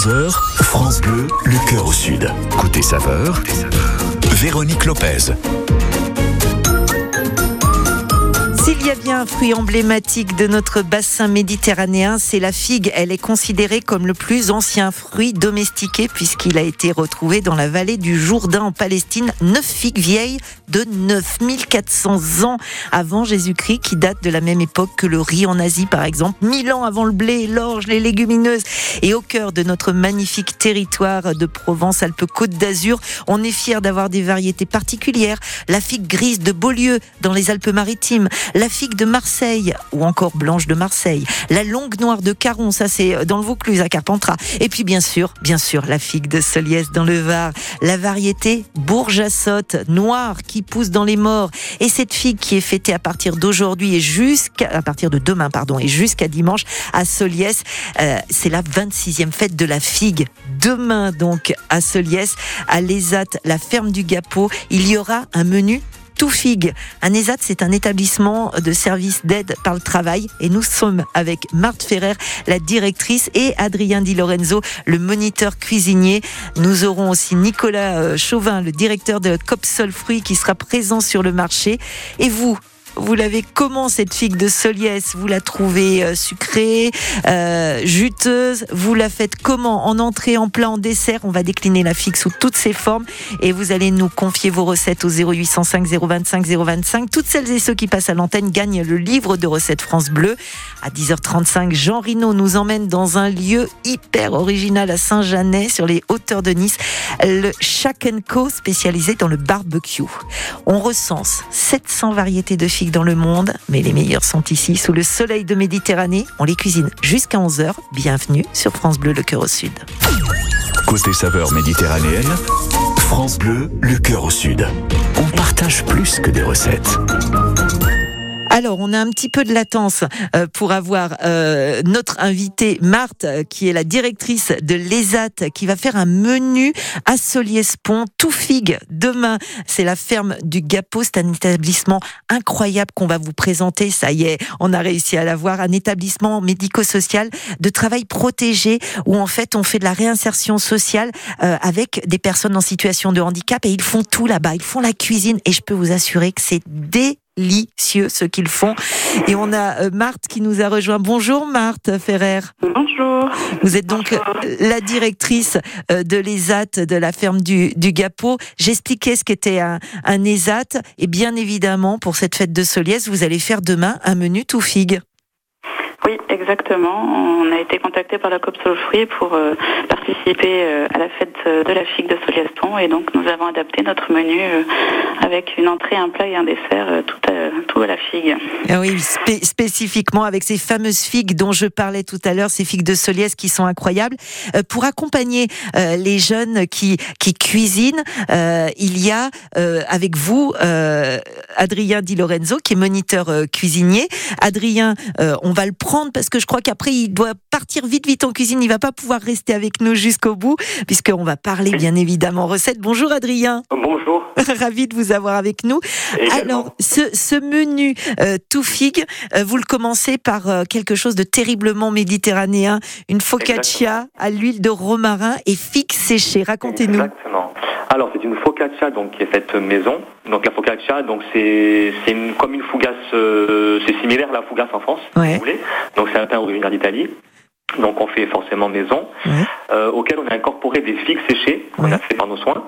11h, France Bleu, le cœur au sud. Côté saveur, Véronique Lopez. Y a bien un fruit emblématique de notre bassin méditerranéen, c'est la figue. Elle est considérée comme le plus ancien fruit domestiqué puisqu'il a été retrouvé dans la vallée du Jourdain en Palestine. Neuf figues vieilles de 9400 ans avant Jésus-Christ qui datent de la même époque que le riz en Asie par exemple. Mille ans avant le blé, l'orge, les légumineuses. Et au cœur de notre magnifique territoire de Provence-Alpes-Côte d'Azur, on est fier d'avoir des variétés particulières. La figue grise de Beaulieu dans les Alpes-Maritimes, la de Marseille ou encore blanche de Marseille, la longue noire de Caron, ça c'est dans le Vaucluse à Carpentras, et puis bien sûr, bien sûr, la figue de Soliès dans le Var, la variété bourgeassotte noire qui pousse dans les morts, et cette figue qui est fêtée à partir d'aujourd'hui et jusqu'à à partir de demain pardon et jusqu'à dimanche à Soliès, euh, c'est la 26e fête de la figue. Demain donc à Soliès, à l'ESAT, la ferme du Gapot, il y aura un menu tout figue. Un ESAT, c'est un établissement de services d'aide par le travail. Et nous sommes avec Marthe Ferrer, la directrice, et Adrien Di Lorenzo, le moniteur cuisinier. Nous aurons aussi Nicolas Chauvin, le directeur de Copsol Fruits, qui sera présent sur le marché. Et vous, vous l'avez comment cette figue de Soliès Vous la trouvez euh, sucrée, euh, juteuse? Vous la faites comment? En entrée, en plat, en dessert On va décliner la figue sous toutes ses formes et vous allez nous confier vos recettes au 0805 025 025. Toutes celles et ceux qui passent à l'antenne gagnent le livre de recettes France Bleu. À 10h35, Jean Rino nous emmène dans un lieu hyper original à Saint-Janet, sur les hauteurs de Nice, le Shack Co spécialisé dans le barbecue. On recense 700 variétés de figues dans le monde, mais les meilleurs sont ici, sous le soleil de Méditerranée. On les cuisine jusqu'à 11h. Bienvenue sur France Bleu, le cœur au sud. Côté saveur méditerranéenne, France Bleu, le cœur au sud. On partage plus que des recettes. Alors, on a un petit peu de latence euh, pour avoir euh, notre invitée Marthe, qui est la directrice de l'ESAT, qui va faire un menu à Soliès-Pont, tout figue. Demain, c'est la ferme du Gapot. C'est un établissement incroyable qu'on va vous présenter. Ça y est, on a réussi à l'avoir. Un établissement médico-social de travail protégé où en fait on fait de la réinsertion sociale euh, avec des personnes en situation de handicap et ils font tout là-bas. Ils font la cuisine et je peux vous assurer que c'est dès délicieux ce qu'ils font. Et on a euh, Marthe qui nous a rejoint. Bonjour Marthe Ferrer. Bonjour. Vous êtes donc Bonjour. euh, la directrice euh, de l'ESAT de la ferme du, du Gapot. J'expliquais ce qu'était un, un ESAT. Et bien évidemment, pour cette fête de Soliès, vous allez faire demain un menu tout figue. Oui, exactement. On a été contacté par la COP Fruits pour euh, participer euh, à la fête de la figue de Soliaston et donc nous avons adapté notre menu euh, avec une entrée, un plat et un dessert tout, à, tout à la figue. Ah oui, spé- spécifiquement avec ces fameuses figues dont je parlais tout à l'heure, ces figues de Soliès qui sont incroyables. Pour accompagner les jeunes qui, qui cuisinent, il y a avec vous Adrien Di Lorenzo qui est moniteur cuisinier. Adrien, on va le prendre parce que je crois qu'après il doit partir vite vite en cuisine. Il va pas pouvoir rester avec nous jusqu'au bout puisqu'on va parler bien évidemment recettes. Bonjour Adrien, Bonjour. ravi de vous avoir avec nous. Également. Alors, ce, ce menu euh, tout figue, euh, vous le commencez par euh, quelque chose de terriblement méditerranéen, une focaccia à l'huile de romarin et figue séchée. Racontez-nous. Exactement. Alors c'est une focaccia donc qui est faite maison. Donc la focaccia donc c'est c'est comme une fougasse euh, c'est similaire à la fougasse en France si Ouais. vous voulez. Donc c'est un pain originaire d'Italie. Donc on fait forcément maison Ouais. euh, auquel on a incorporé des figues séchées qu'on Ouais. a fait par nos soins.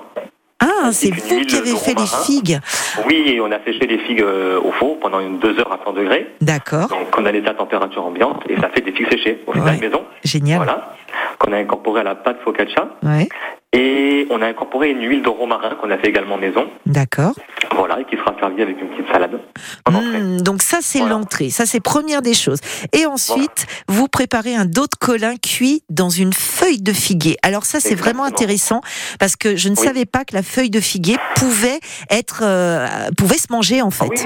Ah, c'est vous qui avez fait les figues. Oui, et on a séché les figues euh, au four pendant une deux heures à 100 degrés. D'accord, Donc on a les à température ambiante et ça fait des figues séchées au final Ouais. maison. génial. Voilà. Qu'on a incorporé à la pâte focaccia. Ouais, Et on a incorporé une huile de romarin qu'on a fait également maison. d'accord. Voilà, et qui sera servi avec une petite salade en. Hmm, donc ça, c'est Voilà. l'entrée. Ça, c'est première des choses. Et ensuite, vous préparez un dos de colin cuit dans une feuille de figuier. Alors ça, c'est vraiment intéressant parce que je ne Oui. savais pas que la feuille de figuier pouvait être, euh, pouvait se manger en fait. Oui.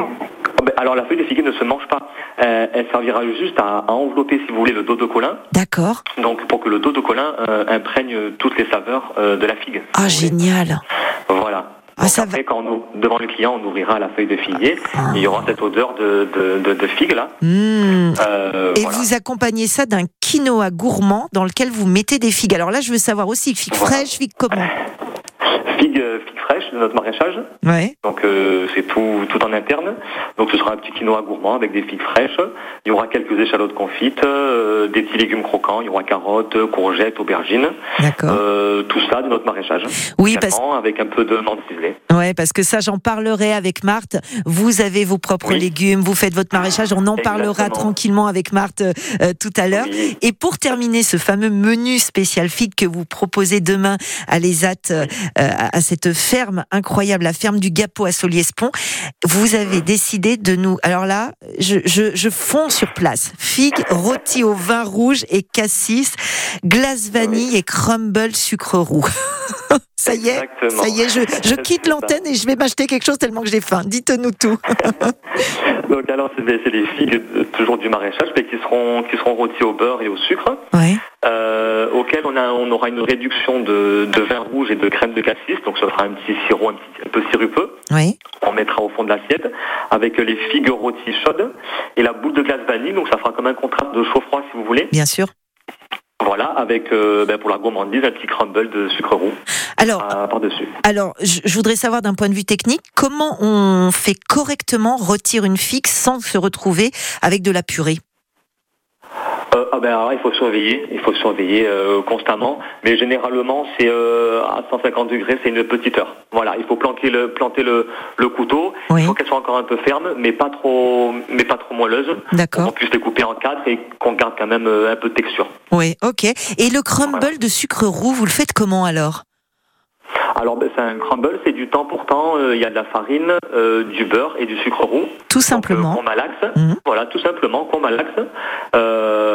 Oh, ben, Alors la feuille de figuier ne se mange pas. Euh, elle servira juste à, à envelopper, si vous voulez, le dos de colin. D'accord. Donc pour que le dos de colin euh, imprègne toutes les saveurs euh, de la figue. Ah, génial. Voilà. Ah, Donc ça après, quand on, devant le client, on ouvrira la feuille de figuier. Ah. Il y aura cette odeur de, de, de, de figue là. Mmh. Euh, Et voilà. vous accompagnez ça d'un quinoa gourmand dans lequel vous mettez des figues. Alors là, je veux savoir aussi, figues Voilà. fraîches, figues comment? Figue, figue fraîche de notre maraîchage. Ouais. Donc euh, c'est tout, tout en interne. Donc ce sera un petit quinoa gourmand avec des figues fraîches. Il y aura quelques échalotes confites, euh, des petits légumes croquants. Il y aura carottes, courgettes, aubergines. D'accord. Euh, tout ça de notre maraîchage. Oui, parce, avec un peu de menthe ciselée. ouais, parce que ça, j'en parlerai avec Marthe. Vous avez vos propres Oui. légumes, vous faites votre maraîchage. On en parlera tranquillement avec Marthe euh, tout à l'heure. Oui. Et pour terminer ce fameux menu spécial figue que vous proposez demain à l'ESAT, à cette ferme incroyable, la ferme du Gapo à Soliespont, vous avez décidé de nous. Alors là, je, je, je fonds sur place. Figue rôtie au vin rouge et cassis, glace vanille et crumble sucre roux. ça y est, Exactement. ça y est, je, je quitte l'antenne et je vais m'acheter quelque chose tellement que j'ai faim. Dites-nous tout. Donc alors c'est des, figues toujours du maraîchage, mais qui seront qui seront rôties au beurre et au sucre, Ouais. euh, auquel on a on aura une réduction de, de vin rouge et de crème de cassis. Donc ça fera un petit sirop un, petit, un peu sirupeux. Oui. On mettra au fond de l'assiette avec les figues rôties chaudes et la boule de glace vanille. Donc ça fera comme un contraste de chaud-froid si vous voulez. Bien sûr. Voilà, avec euh, ben, pour la gourmandise un petit crumble de sucre roux Alors, euh, par dessus. Alors, je, je voudrais savoir d'un point de vue technique, comment on fait correctement rôtir une figue sans se retrouver avec de la purée? Euh, ah ben alors, il faut surveiller, il faut surveiller euh, constamment, mais généralement c'est euh, à 150 degrés, c'est une petite heure. Voilà, il faut planter le planter le, le couteau. Oui. Il faut qu'elle soit encore un peu ferme, mais pas trop mais pas trop moelleuse. Pour qu'on D'accord. puisse les couper en quatre et qu'on garde quand même euh, un peu de texture. Oui, ok. Et le crumble de sucre roux, vous le faites comment alors? Alors ben, c'est un crumble, c'est du temps pour temps. euh, Il y a de la farine, euh, du beurre et du sucre roux. Tout Donc, euh, simplement. qu'on malaxe, Mhm. voilà, tout simplement qu'on malaxe euh,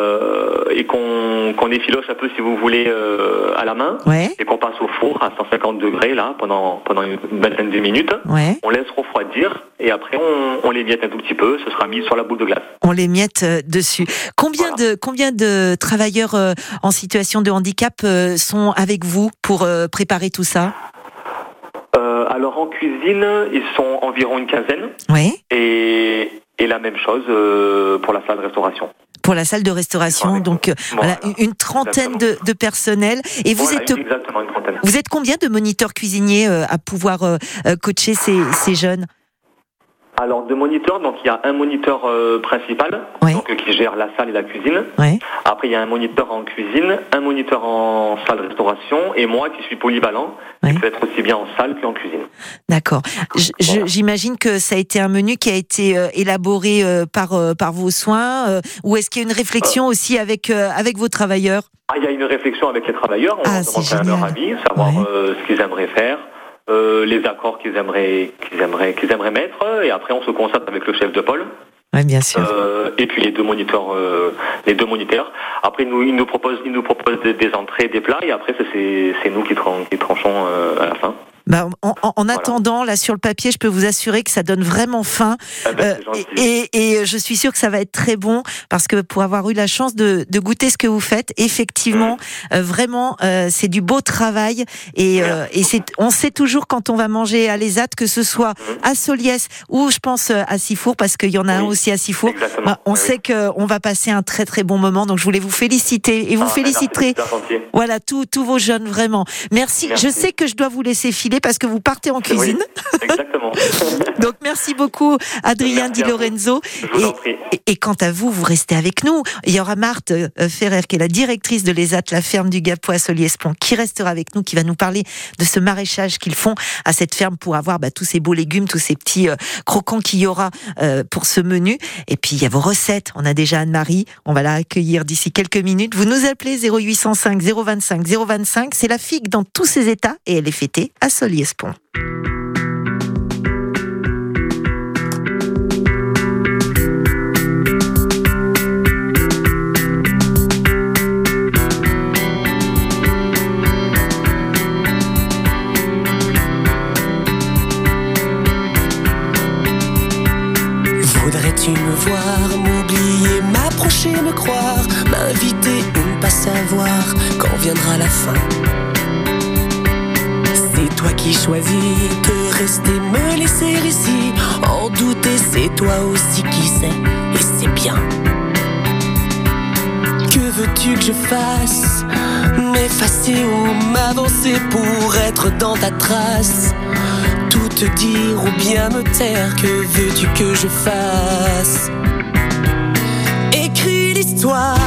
et qu'on qu'on effiloche un peu, si vous voulez, euh, à la main Ouais, et qu'on passe au four à 150 degrés là pendant pendant une vingtaine de minutes. ouais. On laisse refroidir et après on, on les miette un tout petit peu. Ce sera mis sur la boule de glace. On les miette euh, dessus. Combien Voilà. de combien de travailleurs euh, en situation de handicap sont avec vous pour préparer tout ça? Alors en cuisine, ils sont environ une quinzaine Oui. et et la même chose pour la salle de restauration. Pour la salle de restauration, donc euh, voilà, Voilà. une trentaine de, de personnels. Et vous Voilà, êtes exactement une trentaine. vous êtes combien de moniteurs cuisiniers euh, à pouvoir euh, euh, coacher ces, ces jeunes? Alors de moniteurs, donc il y a un moniteur euh, principal Oui. donc, qui gère la salle et la cuisine. Ouais. Après il y a un moniteur en cuisine, un moniteur en salle de restauration et moi qui suis polyvalent, Oui. qui peut être aussi bien en salle qu'en cuisine. D'accord. Voilà. J'imagine que ça a été un menu qui a été euh, élaboré euh, par par vos soins, ou est-ce qu'il y a une réflexion aussi avec avec vos travailleurs? Ah, il y a une réflexion avec les travailleurs, on Ah, demande leur avis, savoir ce qu'ils aimeraient faire, euh, les accords qu'ils aimeraient, qu'ils aimeraient, qu'ils aimeraient mettre, et après on se concerte avec le chef de pôle, Oui, bien sûr. euh, et puis les deux moniteurs, euh, les deux moniteurs. Après, ils nous, ils nous proposent, ils nous proposent des, des entrées, des plats, et après c'est, c'est nous qui, tran- qui tranchons euh, à la fin. Bah, en, en- en attendant, là sur le papier, je peux vous assurer que ça donne vraiment faim. Ah ben, Euh, et, et- je suis sûre que ça va être très bon parce que pour avoir eu la chance de, de goûter ce que vous faites, effectivement, euh, vraiment, euh, c'est du beau travail. Et, euh, et c'est, on sait toujours quand on va manger à l'ESAT, que ce soit à Soliès ou je pense euh, à Sifour, parce qu'il y en a un aussi à Sifour. Bah, on Oui, sait qu'on va passer un très très bon moment, donc je voulais vous féliciter et vous Ah, féliciterez. gentil. Voilà, tous tous vos jeunes, vraiment. Merci. Merci. Je sais que je dois vous laisser filer parce que vous partez en Oui, cuisine. exactement. Donc merci beaucoup, Adrien Merci Di. Lorenzo. Je vous en Et, prie. et- et quant à vous, vous restez avec nous. Il y aura Marthe euh, Ferrer, qui est la directrice de l'ESAT, la ferme du Gapois à Soliespont, qui restera avec nous, qui va nous parler de ce maraîchage qu'ils font à cette ferme pour avoir bah, tous ces beaux légumes, tous ces petits euh, croquants qu'il y aura euh, pour ce menu. Et puis il y a vos recettes. On a déjà Anne-Marie. On va la accueillir d'ici quelques minutes. Vous nous appelez 0805 025 025. C'est la figue dans tous ses états et elle est fêtée à Voudrais-tu me voir, m'oublier, m'approcher, me croire, m'inviter ou ne pas savoir quand viendra la fin? Qui choisis de rester, me laisser ici. En douter, c'est toi aussi qui sais, et c'est bien. Que veux-tu que je fasse? M'effacer ou m'avancer pour être dans ta trace? Tout te dire ou bien me taire, que veux-tu que je fasse? Écris l'histoire,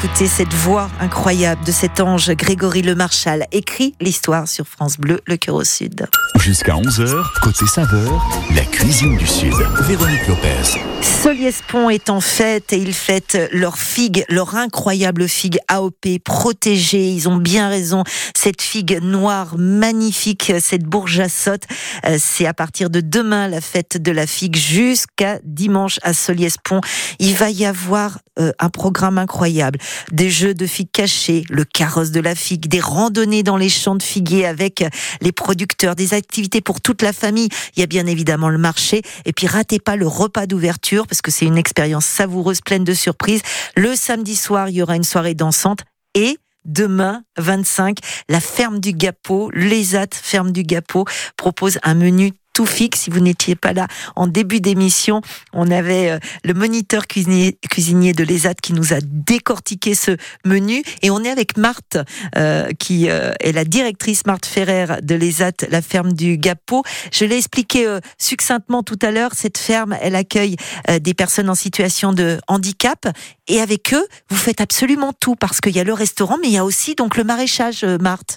d'écouter cette voix incroyable de cet ange Grégory Le Marchal. Écrit l'histoire sur France Bleu, le cœur au sud. Jusqu'à 11h, côté saveur, la cuisine du Sud. Véronique Lopez. Soliespont est en fête et ils fêtent leur figue, leur incroyable figue AOP protégée. Ils ont bien raison. Cette figue noire magnifique, cette bourgeassotte, euh, c'est à partir de demain la fête de la figue jusqu'à dimanche à Soliespont. Il va y avoir euh, un programme incroyable. Des jeux de figues cachées, le carrosse de la figue, des randonnées dans les champs de figuiers avec les producteurs, des activités pour toute la famille. Il y a bien évidemment le marché et puis ratez pas le repas d'ouverture parce que c'est une expérience savoureuse pleine de surprises. Le samedi soir, il y aura une soirée dansante et Demain, 25, la ferme du Gapot, l'ESAT ferme du Gapot, propose un menu tout fixe. Si vous n'étiez pas là en début d'émission, on avait euh, le moniteur cuisinier, de l'ESAT qui nous a décortiqué ce menu. Et on est avec Marthe, euh, qui euh, est la directrice Marthe Ferrer de l'ESAT, la ferme du Gapot. Je l'ai expliqué euh, succinctement tout à l'heure. Cette ferme, elle accueille des personnes en situation de handicap. Et avec eux, vous faites absolument tout parce qu'il y a le restaurant, mais il y a aussi donc le maraîchage, Marthe.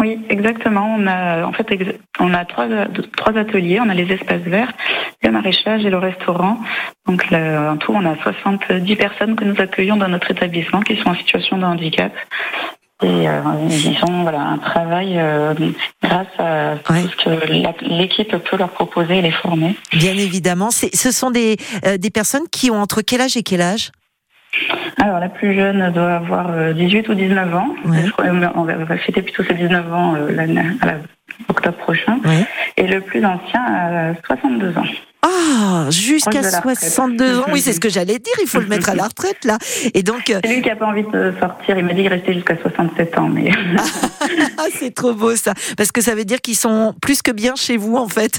Oui, exactement. On a en fait on a trois, trois ateliers. On a les espaces verts, le maraîchage et le restaurant. Donc le- en tout, on a 70 personnes que nous accueillons dans notre établissement qui sont en situation de handicap. Et euh, ils ont voilà, un travail euh, grâce à Ouais. ce que l'équipe peut leur proposer et les former. Bien évidemment, ce sont des, euh, des personnes qui ont entre quel âge et quel âge? Alors la plus jeune doit avoir euh, 18 ou 19 ans. Ouais. Je crois- On va, on va fêter plutôt ses 19 ans euh, l'année- à la- octobre prochain. Ouais. Et le plus ancien a 62 ans. Ah, jusqu'à Proche de la retraite. 62 ans. Oui, c'est ce que j'allais dire. Il faut le mettre à la retraite, là. Et donc, euh, C'est lui qui n'a pas envie de sortir. Il m'a dit qu'il restait jusqu'à 67 ans. Mais ah, c'est trop beau, ça. Parce que ça veut dire qu'ils sont plus que bien chez vous, en fait.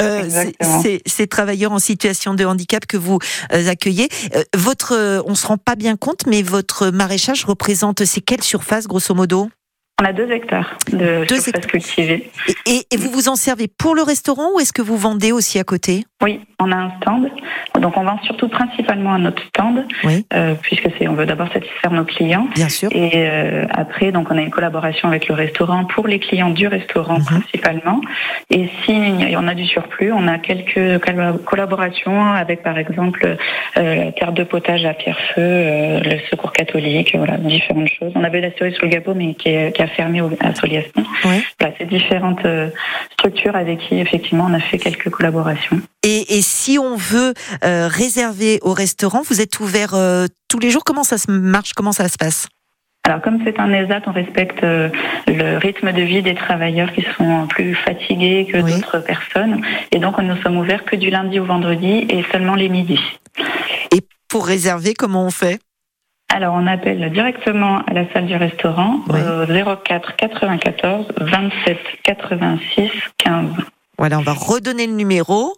Euh, c'est- ces travailleurs en situation de handicap que vous euh, accueillez. Euh, votre, on se rend pas bien compte, mais votre maraîchage représente, c'est quelle surface, grosso modo? On a deux hectares de Deux surface hectares. cultivée. et, vous vous en servez pour le restaurant ou est-ce que vous vendez aussi à côté? Oui, on a un stand. Donc on vend surtout principalement à notre stand, Oui. euh, puisque c'est on veut d'abord satisfaire nos clients. Bien sûr. Et euh, après, donc on a une collaboration avec le restaurant pour les clients du restaurant Mhm. principalement. Et si on a du surplus, on a quelques colla- collaborations avec par exemple euh, la terre de potage à Pierrefeu, le Secours catholique, voilà différentes choses. On avait la cerise sur le gâteau, mais qui, est- qui a fermé à Soliaston. Ouais. Voilà, c'est différentes euh, structures avec qui effectivement on a fait quelques collaborations. Et, et si on veut euh, réserver au restaurant, vous êtes ouvert euh, tous les jours? Comment ça se marche? Comment ça se passe? Alors comme c'est un ESAT, on respecte le rythme de vie des travailleurs qui sont plus fatigués que Oui. d'autres personnes. Et donc nous sommes ouverts que du lundi au vendredi et seulement les midis. Et pour réserver, comment on fait? Alors on appelle directement à la salle du restaurant Oui. au 04 94 27 86 15. Voilà, on va redonner le numéro.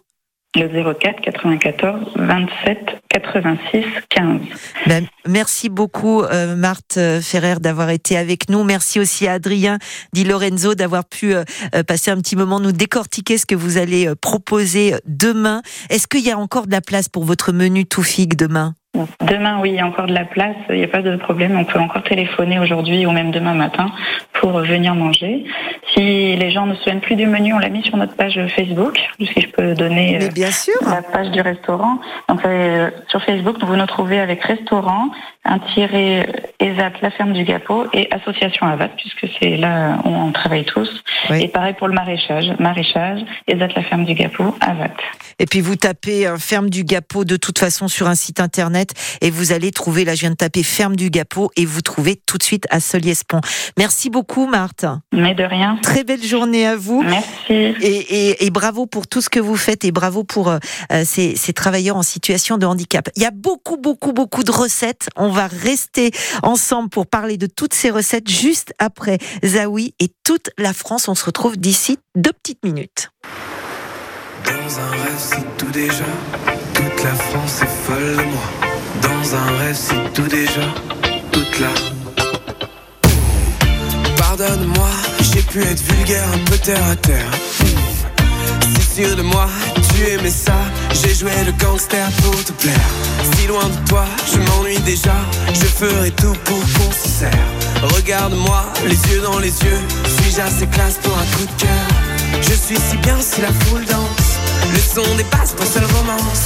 Le 04 94 27 86 15. Ben, merci beaucoup, euh, Marthe euh, Ferrer, d'avoir été avec nous. Merci aussi à Adrien Di Lorenzo d'avoir pu euh, euh, passer un petit moment nous décortiquer ce que vous allez euh, proposer demain. Est-ce qu'il y a encore de la place pour votre menu tout figue demain? Demain, oui, il y a encore de la place, il n'y a pas de problème. On peut encore téléphoner aujourd'hui ou même demain matin pour venir manger. Si les gens ne se souviennent plus du menu, on l'a mis sur notre page Facebook, si je peux donner euh, Mais bien sûr. la page du restaurant. Donc euh, sur Facebook, vous nous trouvez avec restaurant, un tiré euh, ESAT, la ferme du Gapot et association Avat, puisque c'est là où on travaille tous. Oui. Et pareil pour le maraîchage, maraîchage, ESAT, la ferme du Gapot, Avat. Et puis vous tapez euh, Ferme du Gapot de toute façon sur un site internet et vous allez trouver, là je viens de taper Ferme du Gapot et vous trouvez tout de suite à Soliespont. Merci beaucoup Marthe. Mais de rien. Très belle journée à vous. Merci. Et, et- et bravo pour tout ce que vous faites et bravo pour euh, euh, ces, ces travailleurs en situation de handicap. Il y a beaucoup, beaucoup, beaucoup de recettes. On va rester ensemble pour parler de toutes ces recettes juste après Zawi et toute la France. On se retrouve d'ici deux petites minutes. Dans un rêve, c'est tout déjà. Toute la France est folle de moi. Dans un rêve, c'est tout déjà. Toute la. Pardonne-moi, j'ai pu être vulgaire, un peu terre à terre. C'est sûr de moi, tu aimais ça. J'ai joué le gangster pour te plaire. Si loin de toi, je m'ennuie déjà. Je ferai tout pour qu'on se serre. Regarde-moi, les yeux dans les yeux. Suis-je assez classe pour un coup de cœur? Je suis si bien si la foule danse. Le son dépasse ma seule romance.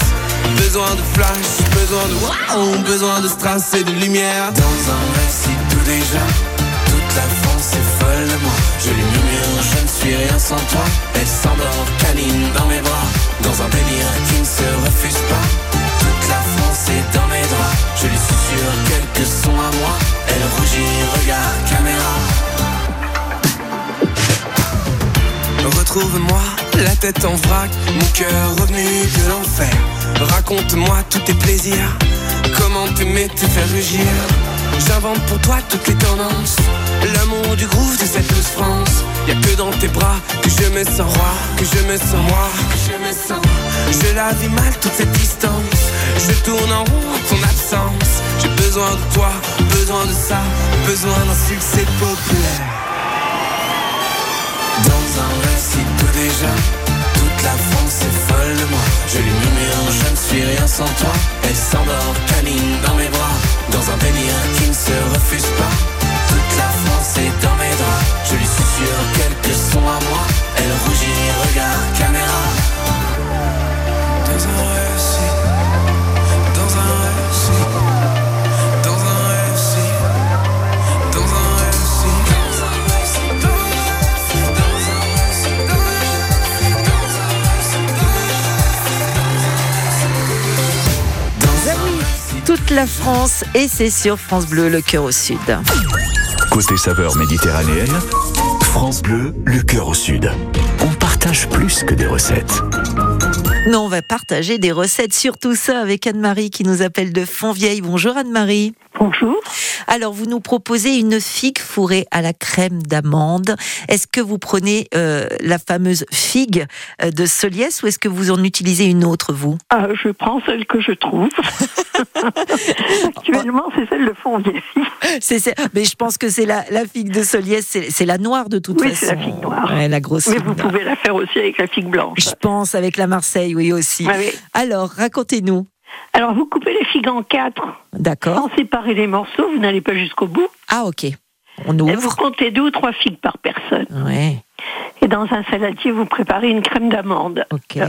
Besoin de flash, besoin de wow, besoin de strass et de lumière. Dans un rêve, si tout déjà. Toute la France est folle de moi. Je lui murmure, je ne suis rien sans toi. Elle s'endort, câline dans mes bras. Dans un délire qui ne se refuse pas. Toute la France est dans mes draps. Je lui susurre quelques sons à moi. Elle rougit, regarde caméra. Retrouve-moi, la tête en vrac, mon cœur revenu de l'enfer. Raconte-moi tous tes plaisirs, comment t'aimer te faire rugir. J'invente pour toi toutes les tendances, l'amour du groove de cette douce France. Y'a que dans tes bras que je me sens roi, que je me sens moi, que je me sens. Je la vis mal toute cette distance, je tourne en rond ton absence. J'ai besoin de toi, besoin de ça, besoin d'un succès populaire. Dans un rêve si tout déjà Toute la France est folle de moi. Je lui murmure je ne suis rien sans toi. Elle s'endort câline dans mes bras. Dans un délire qui ne se refuse pas. Toute la France est dans mes draps. Je lui susurre quelques sons à moi. Elle rougit, regarde caméra. Dans un rêve si Toute la France et c'est sur France Bleu, le cœur au sud. Côté saveur méditerranéenne, France Bleu, le cœur au sud. On partage plus que des recettes. Mais on va partager des recettes, surtout ça avec Anne-Marie qui nous appelle de Fontvieille. Bonjour Anne-Marie. Bonjour. Alors, vous nous proposez une figue fourrée à la crème d'amande. Est-ce que vous prenez euh, la fameuse figue euh, de Soliès ou est-ce que vous en utilisez une autre, vous? Ah, je prends celle que je trouve. Actuellement, c'est celle de Fontvieille. C'est, Mais je pense que c'est la, la figue de Soliès, c'est, la noire de toute Oui, façon. c'est la figue noire. Ouais, la grosse Mais vous noire. pouvez la faire aussi avec la figue blanche. Je pense avec la Marseille, oui aussi. Ah oui. Alors, racontez-nous. Alors, vous coupez les figues en quatre. D'accord. Sans séparer les morceaux, vous n'allez pas jusqu'au bout. Ah, ok. On Et vous ouvre. comptez deux ou trois figues par personne. Ouais, Et dans un saladier, vous préparez une crème d'amande. ok.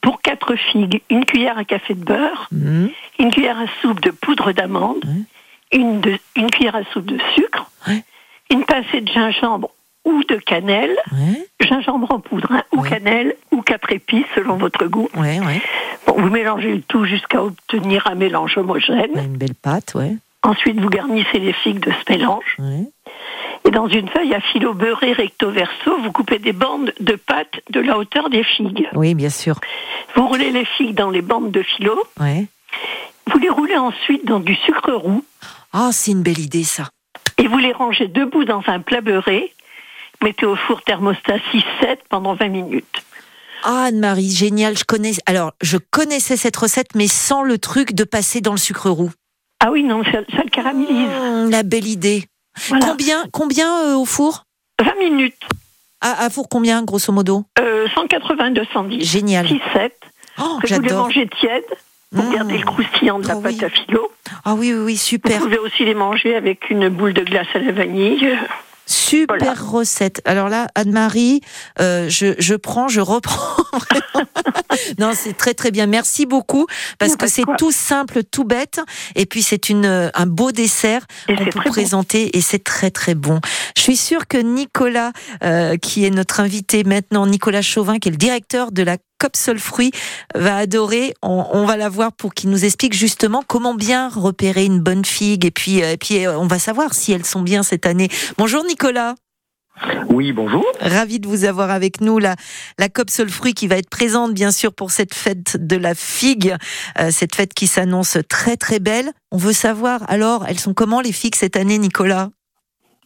Pour quatre figues, une cuillère à café de beurre, Mhm. une cuillère à soupe de poudre d'amande, une, de- une cuillère à soupe de sucre, Ouais. une pincée de gingembre ou de cannelle, Ouais, gingembre en poudre, hein, ou Ouais. cannelle, ou quatre épices selon votre goût. ouais. Bon, vous mélangez le tout jusqu'à obtenir un mélange homogène. Une belle pâte, ouais. Ensuite, vous garnissez les figues de ce mélange. Et dans une feuille à filo beurré recto verso, vous coupez des bandes de pâte de la hauteur des figues. Oui, bien sûr. Vous roulez les figues dans les bandes de filo. Ouais. Vous les roulez ensuite dans du sucre roux Ah, c'est une belle idée, ça. et vous les rangez debout dans un plat beurré. Mettez au four thermostat 6-7 pendant 20 minutes. Ah, Anne-Marie, génial. Je connais. Alors, je connaissais cette recette, mais sans le truc de passer dans le sucre roux. Ah oui, non, ça, ça le caramélise. Mmh, la belle idée. Voilà. Combien, combien euh, au four? 20 minutes. à, à four combien, grosso modo? Euh, 180-210. Génial. 6-7. Oh, Après, vous les mangez tièdes pour Mmh. garder le croustillant de la Oh pâte oui. à filo. Ah oui, oui, oui, Vous super. pouvez aussi les manger avec une boule de glace à la vanille. Super Voilà. recette. Alors là, Anne-Marie, euh, je, je prends, je reprends. Non, c'est très très bien. Merci beaucoup parce que c'est tout simple, tout bête, et puis c'est une euh, un beau dessert qu'on peut bon. présenter et c'est très très bon. Je suis sûre que Nicolas, euh, qui est notre invité maintenant, Nicolas Chauvin, qui est le directeur de la Copsol Fruits, va adorer. On, on va la voir pour qu'il nous explique justement comment bien repérer une bonne figue et puis euh, et puis euh, on va savoir si elles sont bien cette année. Bonjour Nicolas. Oui, bonjour. Ravi de vous avoir avec nous, la, la Copsol Fruit qui va être présente bien sûr pour cette fête de la figue, euh, cette fête qui s'annonce très très belle. On veut savoir alors, elles sont comment les figues cette année, Nicolas?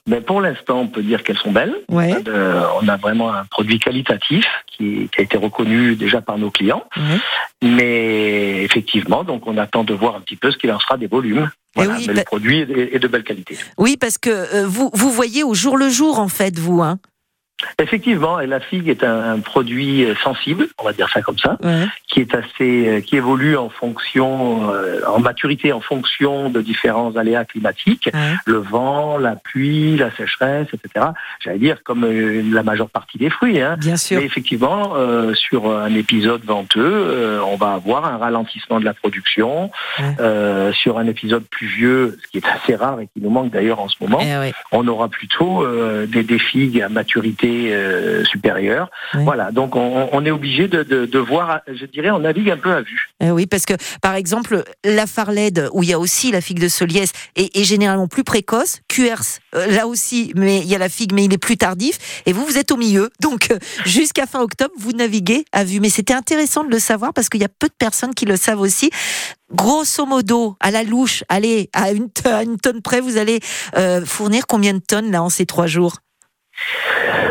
Mais pour l'instant, on peut dire qu'elles sont belles. Ouais. Euh, on a vraiment un produit qualitatif qui, qui a été reconnu déjà par nos clients. ouais. Mais effectivement, donc on attend de voir un petit peu ce qu'il en sera des volumes. Voilà, Eh oui, mais bah- le produit est, est de belle qualité. Oui, parce que euh, vous vous voyez au jour le jour en fait, vous. Hein Effectivement, et la figue est un, un produit euh, sensible, on va dire ça comme ça, ouais. qui est assez, euh, qui évolue en fonction, euh, en maturité en fonction de différents aléas climatiques. Ouais. le vent, la pluie, la sécheresse, etc. J'allais dire comme euh, la majeure partie des fruits. Hein. Bien sûr. Mais effectivement, euh, sur un épisode venteux, on va avoir un ralentissement de la production. Ouais. Sur un épisode pluvieux, ce qui est assez rare et qui nous manque d'ailleurs en ce moment, Eh on aura plutôt des, des figues à maturité euh, supérieure. Voilà, donc on, on est obligé de, de, de voir, je dirais, on navigue un peu à vue. Eh oui, parce que par exemple, la farlède, où il y a aussi la figue de Soliès, est, est généralement plus précoce. QRS, euh, là aussi, mais il y a la figue, mais il est plus tardif. Et vous, vous êtes au milieu. Donc, euh, jusqu'à fin octobre, vous naviguez à vue. Mais c'était intéressant de le savoir parce qu'il y a peu de personnes qui le savent aussi. Grosso modo, à la louche, allez, à une, to- à une tonne près, vous allez euh, fournir combien de tonnes là en ces trois jours?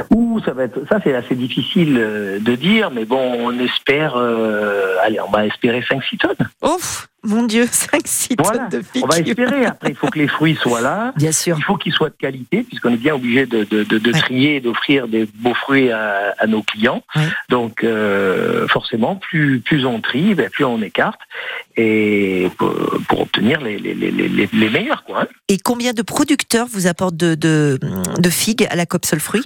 Ouh, ça va être, ça c'est assez difficile euh, de dire, mais bon, on espère, euh, allez, on va espérer 5-6 tonnes. Ouf, mon Dieu, 5-6 Voilà, tonnes de figues. On va espérer. Après, il faut que les fruits soient là. Bien sûr. Il faut qu'ils soient de qualité, puisqu'on est bien obligé de, de, de, de Ouais. trier et d'offrir des beaux fruits à, à nos clients. Ouais. Donc, euh, forcément, plus, plus on trie, ben, plus on écarte, et pour, pour obtenir les, les, les, les, les meilleurs, quoi. hein. Et combien de producteurs vous apportent de, de, de figues à la Copsol Fruits?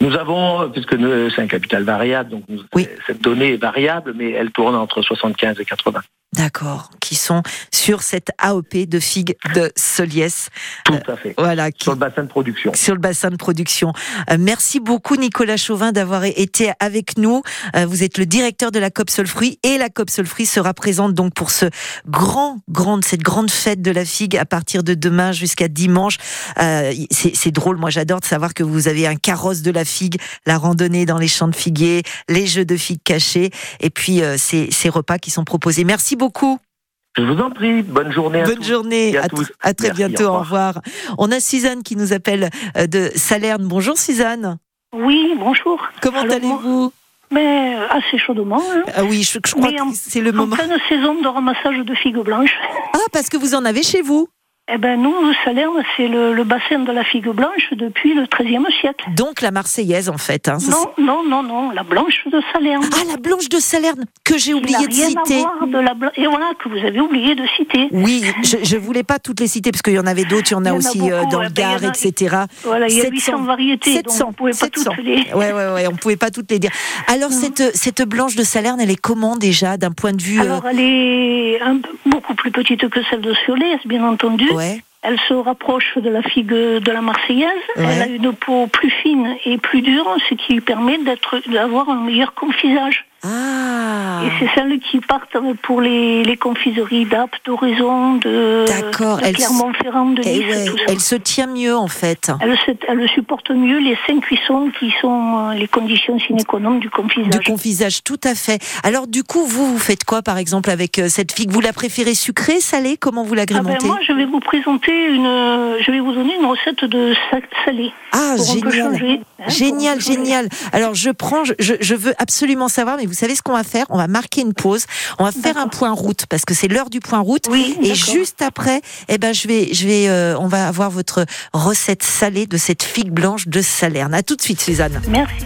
Nous avons, puisque c'est un capital variable, donc nous- Oui. cette donnée est variable, mais elle tourne entre 75 et 80. D'accord, qui sont sur cette AOP de figues de Soliès. Tout à fait. Voilà, qui, Sur le bassin de production. sur le bassin de production. Euh, merci beaucoup Nicolas Chauvin d'avoir été avec nous. Euh, vous êtes le directeur de la COP Solfruit et la COP Solfruit sera présente donc pour ce grand, grande, cette grande fête de la figue à partir de demain jusqu'à dimanche. Euh, c'est c'est drôle, moi j'adore de savoir que vous avez un carrosse de la figue, la randonnée dans les champs de figuiers, les jeux de figues cachés et puis euh, ces, ces repas qui sont proposés. Merci beaucoup. Je vous en prie, bonne journée à Bonne tous. journée, et à à, tous. à très Merci, bientôt, au au revoir. On a Suzanne qui nous appelle euh, de Salerne. Bonjour Suzanne, Oui, bonjour. comment allez-vous? Mais euh, assez chaudement. Hein. Ah oui, je, je crois en- que c'est le En moment. pleine saison de ramassage de figues blanches. Ah, parce que vous en avez chez vous. Eh ben nous, Salerne, c'est le, le bassin de la figue blanche depuis le XIIIe siècle. Donc la Marseillaise en fait. hein. Non, non, non, non, la blanche de Salerne. Ah, la blanche de Salerne que j'ai oublié de citer. à de la Et voilà, que vous avez oublié de citer. Oui, je, je voulais pas toutes les citer parce qu'il y en avait d'autres, il y en a Il y en a aussi beaucoup, euh, dans ouais, le ben, Gard, etc. Voilà, il y a 700, 800 variétés, 700, donc on ne pouvait pas 700. toutes les... Ouais, ouais, ouais, on pouvait pas toutes les dire. Alors cette cette blanche de Salerne, elle est comment déjà d'un point de vue euh, Alors, elle est un beaucoup plus petite que celle de Solès, bien entendu. Ouais. Elle se rapproche de la figue de la Marseillaise. Ouais. Elle a une peau plus fine et plus dure, ce qui permet d'être, d'avoir un meilleur confisage. Ah. Et c'est celles qui partent pour les, les confiseries d'Apt, d'Horizon, de, de Clermont-Ferrand, de Eh Nice, ouais, tout ça. elle se tient mieux en fait. Elle, se- elle supporte mieux les cinq cuissons qui sont euh, les conditions sine qua non du confisage. Du confisage, tout à fait. Alors du coup, vous, vous faites quoi par exemple avec euh, cette figue? Vous la préférez sucrée, salée? Comment vous Ah ben, l'agrémentez? moi, je vais vous présenter une, je vais vous donner une recette de sa- salé. Ah, génial. changer, hein, Génial, génial. Alors je prends, je- je veux absolument savoir, mais vous savez ce qu'on va faire? On va marquer une pause, on va faire un point route parce que c'est l'heure du point route. Oui, Et juste après, eh ben je vais, je vais, euh, on va avoir votre recette salée de cette figue blanche de Salerne. À tout de suite, Suzanne. Merci.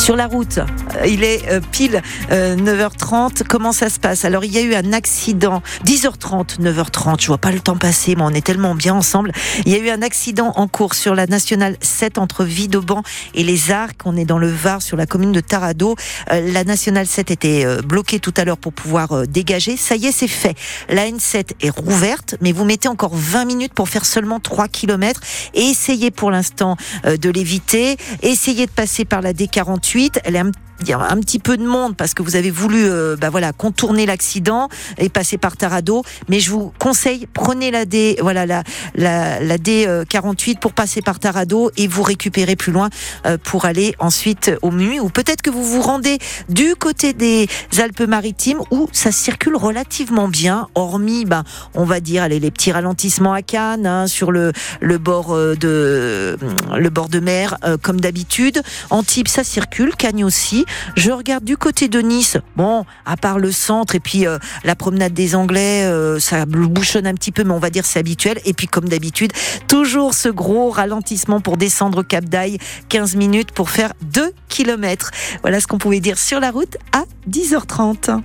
Sur la route, euh, il est euh, pile euh, 9h30. Comment ça se passe? Alors, il y a eu un accident. 10h30, 9h30. Je vois pas le temps passer, mais on est tellement bien ensemble. Il y a eu un accident en cours sur la nationale 7 entre Vidauban et les Arcs. On est dans le Var, sur la commune de Tarado. Euh, la nationale 7 était euh, bloquée tout à l'heure pour pouvoir euh, dégager. Ça y est, c'est fait. La N7 est rouverte, mais vous mettez encore 20 minutes pour faire seulement 3 km. Et essayez pour l'instant euh, de l'éviter. Essayez de passer par la D48. Elle est un a un petit peu de monde parce que vous avez voulu euh, bah voilà contourner l'accident et passer par Tarado. Mais je vous conseille prenez la D voilà la la, la D euh, 48 pour passer par Tarado et vous récupérez plus loin euh, pour aller ensuite au MU ou peut-être que vous vous rendez du côté des Alpes-Maritimes où ça circule relativement bien hormis ben on va dire allez les petits ralentissements à Cannes hein, sur le le bord euh, de le bord de mer euh, comme d'habitude. Antibes ça circule Cagnes aussi je regarde du côté de Nice. Bon, à part le centre et puis euh, la promenade des Anglais, euh, ça bouchonne un petit peu, mais on va dire c'est habituel. Et puis comme d'habitude, toujours ce gros ralentissement pour descendre au Cap d'Aille, 15 minutes pour faire 2 km. Voilà ce qu'on pouvait dire sur la route à 10h30.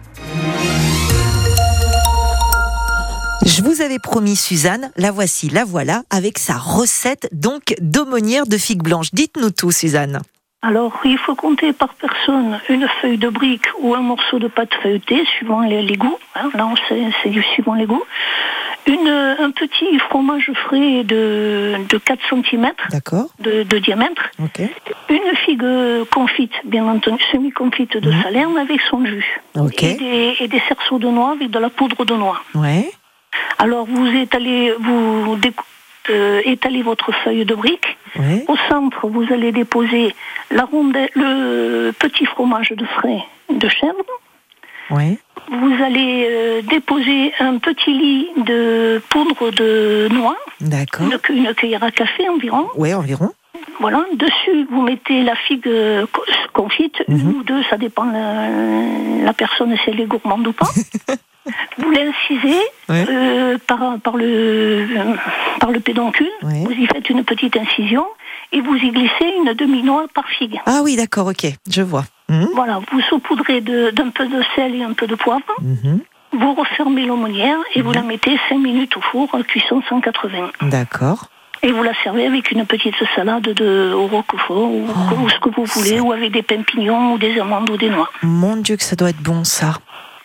Je vous avais promis Suzanne, la voici, la voilà, avec sa recette donc d'aumônière de figues blanches. Dites-nous tout Suzanne. Alors, il faut compter par personne une feuille de brique ou un morceau de pâte feuilletée, suivant les, les goûts. hein. là, c'est du suivant les goûts. Une, un petit fromage frais de, de 4 cm de, de diamètre. Une figue confite, bien entendu, semi-confite de Salerne avec son jus. Et, des, et des cerceaux de noix avec de la poudre de noix. Ouais. Alors, vous étalez, vous euh, étalez votre feuille de brique. Au centre, vous allez déposer la rondelle, le petit fromage de frais de chèvre. Vous allez euh, déposer un petit lit de poudre de noix, D'accord. une, cu- une cuillère à café environ. Ouais, environ. Voilà. Dessus, vous mettez la figue euh, co- confite, Mhm. une ou deux, ça dépend la, la personne si elle est gourmande ou pas. vous l'incisez euh, par, par, le, euh, par le pédoncule. Vous y faites une petite incision et vous y glissez une demi-noix par figue. Ah oui, d'accord, ok, je vois. Mhm. Voilà, vous saupoudrez d'un peu de sel et un peu de poivre. Mhm. Vous refermez l'aumônière et vous la mettez 5 minutes au four, à cuisson 180. D'accord. Et vous la servez avec une petite salade de, au roquefort ou, Oh, ou ce que vous voulez, ou avec des champignons ou des amandes ou des noix. Mon Dieu, que ça doit être bon, ça.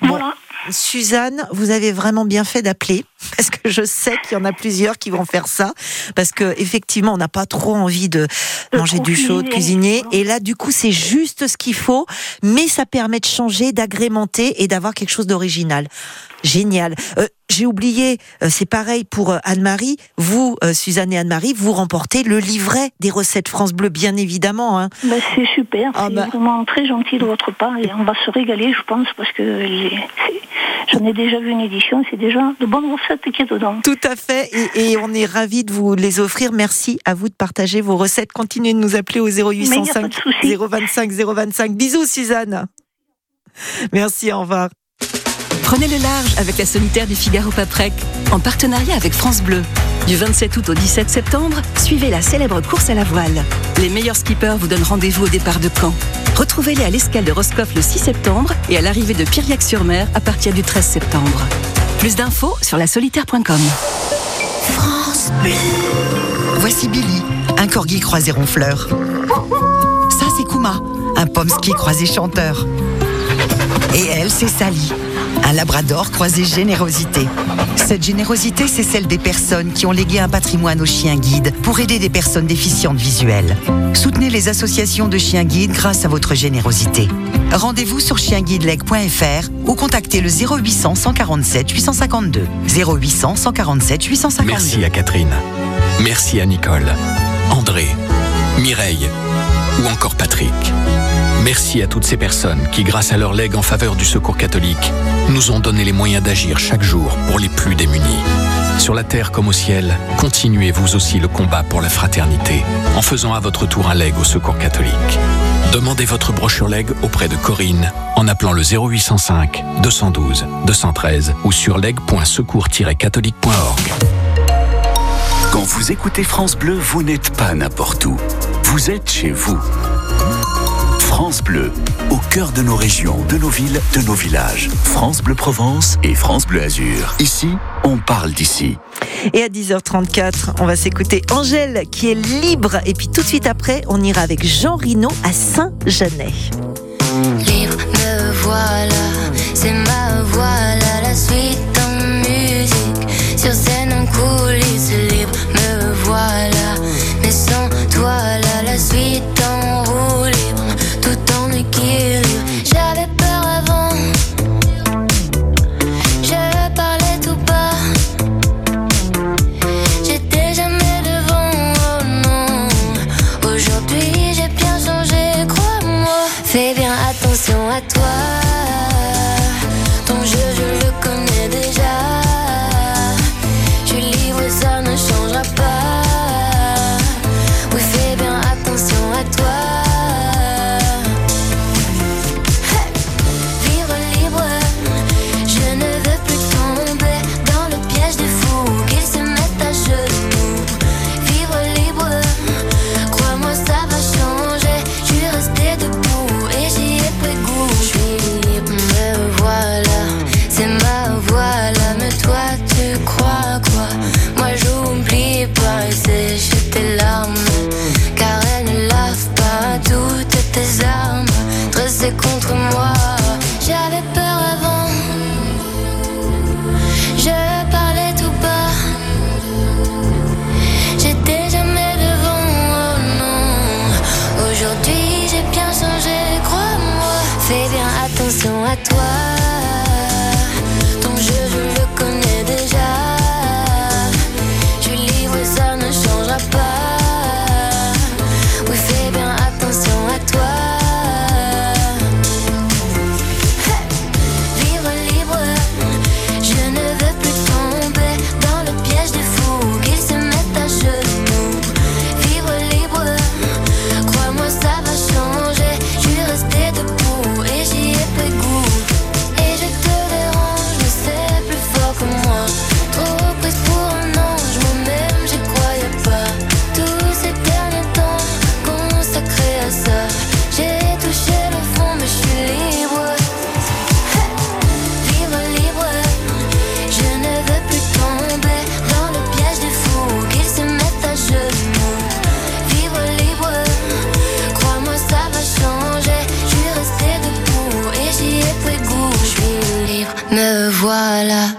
Bon, Voilà. Suzanne, vous avez vraiment bien fait d'appeler parce que je sais qu'il y en a plusieurs qui vont faire ça parce que effectivement, on n'a pas trop envie de, De manger du chaud, de cuisiner et là du coup, c'est juste ce qu'il faut, mais ça permet de changer, d'agrémenter et d'avoir quelque chose d'original. Génial. Euh, J'ai oublié, euh, c'est pareil pour euh, Anne-Marie. Vous, euh, Suzanne et Anne-Marie, vous remportez le livret des recettes France Bleu, bien évidemment. Hein. Bah, c'est super, Ah c'est bah. vraiment très gentil de votre part et on va se régaler, je pense, parce que les- j'en ai déjà vu une édition, c'est déjà de bonnes recettes qu'il y a dedans. Tout à fait, et, et on est ravis de vous les offrir. Merci à vous de partager vos recettes. Continuez de nous appeler au Mais il n'y a pas 0805 de souci. 025 025. Bisous Suzanne. Merci, au revoir. Prenez le large avec la solitaire du Figaro Paprec, en partenariat avec France Bleu. Du 27 août au 17 septembre, suivez la célèbre course à la voile. Les meilleurs skippers vous donnent rendez-vous au départ de Caen. Retrouvez-les à l'escale de Roscoff le 6 septembre et à l'arrivée de Piriac-sur-Mer à partir du 13 septembre. Plus d'infos sur la solitaire.com. Voici Billy, un corgi croisé ronfleur. Ça, c'est Kuma, un pomsky croisé chanteur. Et elle, c'est Sally, un labrador croisé générosité. Cette générosité, c'est celle des personnes qui ont légué un patrimoine aux chiens guides pour aider des personnes déficientes visuelles. Soutenez les associations de chiens guides grâce à votre générosité. Rendez-vous sur chienguideleg.fr ou contactez le 0800 147 852. 0800 147 852. Merci à Catherine. Merci à Nicole, André, Mireille ou encore Patrick. Merci à toutes ces personnes qui, grâce à leur legs en faveur du secours catholique, nous ont donné les moyens d'agir chaque jour pour les plus démunis. Sur la terre comme au ciel, continuez vous aussi le combat pour la fraternité en faisant à votre tour un leg au secours catholique. Demandez votre brochure leg auprès de Corinne en appelant le 0805 212 213 ou sur leg.secours-catholique.org. Quand vous écoutez France Bleu, vous n'êtes pas n'importe où. Vous êtes chez vous. France Bleu, au cœur de nos régions, de nos villes, de nos villages. France Bleu Provence et France Bleu Azur. Ici, on parle d'ici. Et à 10h34, on va s'écouter Angèle qui est libre. Et puis tout de suite après, on ira avec Jean Rino à Saint-Genès. Libre, me voilà, c'est ma voilà, la suite en musique, sur scène en coulisses. Libre, me voilà, mais sans toi là, la suite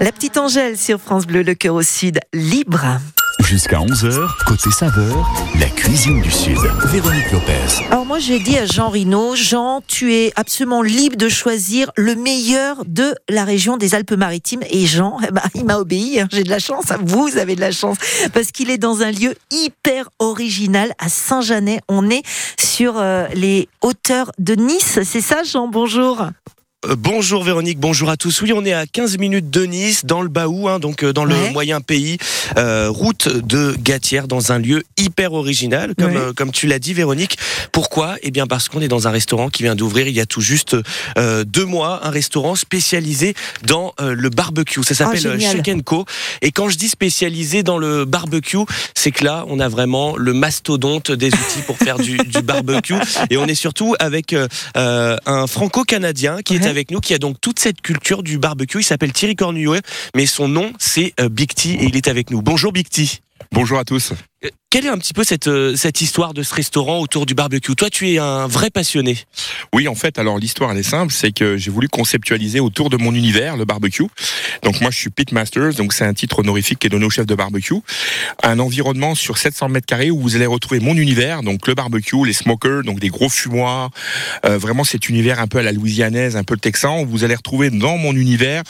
La petite Angèle sur France Bleu, le cœur au sud, libre. Jusqu'à 11h, côté saveur, la cuisine du Sud. Véronique Lopez. Alors moi j'ai dit à Jean Rino, Jean, tu es absolument libre de choisir le meilleur de la région des Alpes-Maritimes. Et Jean, eh ben, il m'a obéi, hein. j'ai de la chance, vous avez de la chance, parce qu'il est dans un lieu hyper original à Saint-Janet. On est sur euh, les hauteurs de Nice, c'est ça Jean Bonjour. Euh, bonjour Véronique, bonjour à tous. Oui, on est à 15 minutes de Nice, dans le Baou, hein, donc euh, dans le Ouais. moyen pays, euh, route de Gatière, dans un lieu hyper original, comme, Ouais. euh, comme tu l'as dit Véronique. Pourquoi? Eh bien parce qu'on est dans un restaurant qui vient d'ouvrir il y a tout juste euh, deux mois, un restaurant spécialisé dans euh, le barbecue. Ça s'appelle. Shake Co. Et quand je dis spécialisé dans le barbecue, c'est que là, on a vraiment le mastodonte des outils pour faire du, du barbecue. Et on est surtout avec un franco-canadien qui est. avec nous, qui a donc toute cette culture du barbecue. Il s'appelle Thierry Cornuet, mais son nom, c'est euh, Big T et il est avec nous. Bonjour Big T. Bonjour à tous. Euh, Quelle est un petit peu cette, euh, cette histoire de ce restaurant autour du barbecue? Toi, tu es un vrai passionné. Oui, en fait, alors l'histoire elle est simple, c'est que j'ai voulu conceptualiser autour de mon univers le barbecue. Donc moi, je suis Pit Masters, donc c'est un titre honorifique qui est donné au chef de barbecue. Un environnement sur 700 mètres carrés où vous allez retrouver mon univers, donc le barbecue, les smokers, donc des gros fumoirs. Euh, vraiment cet univers un peu à la louisianaise, un peu le texan. Où vous allez retrouver dans mon univers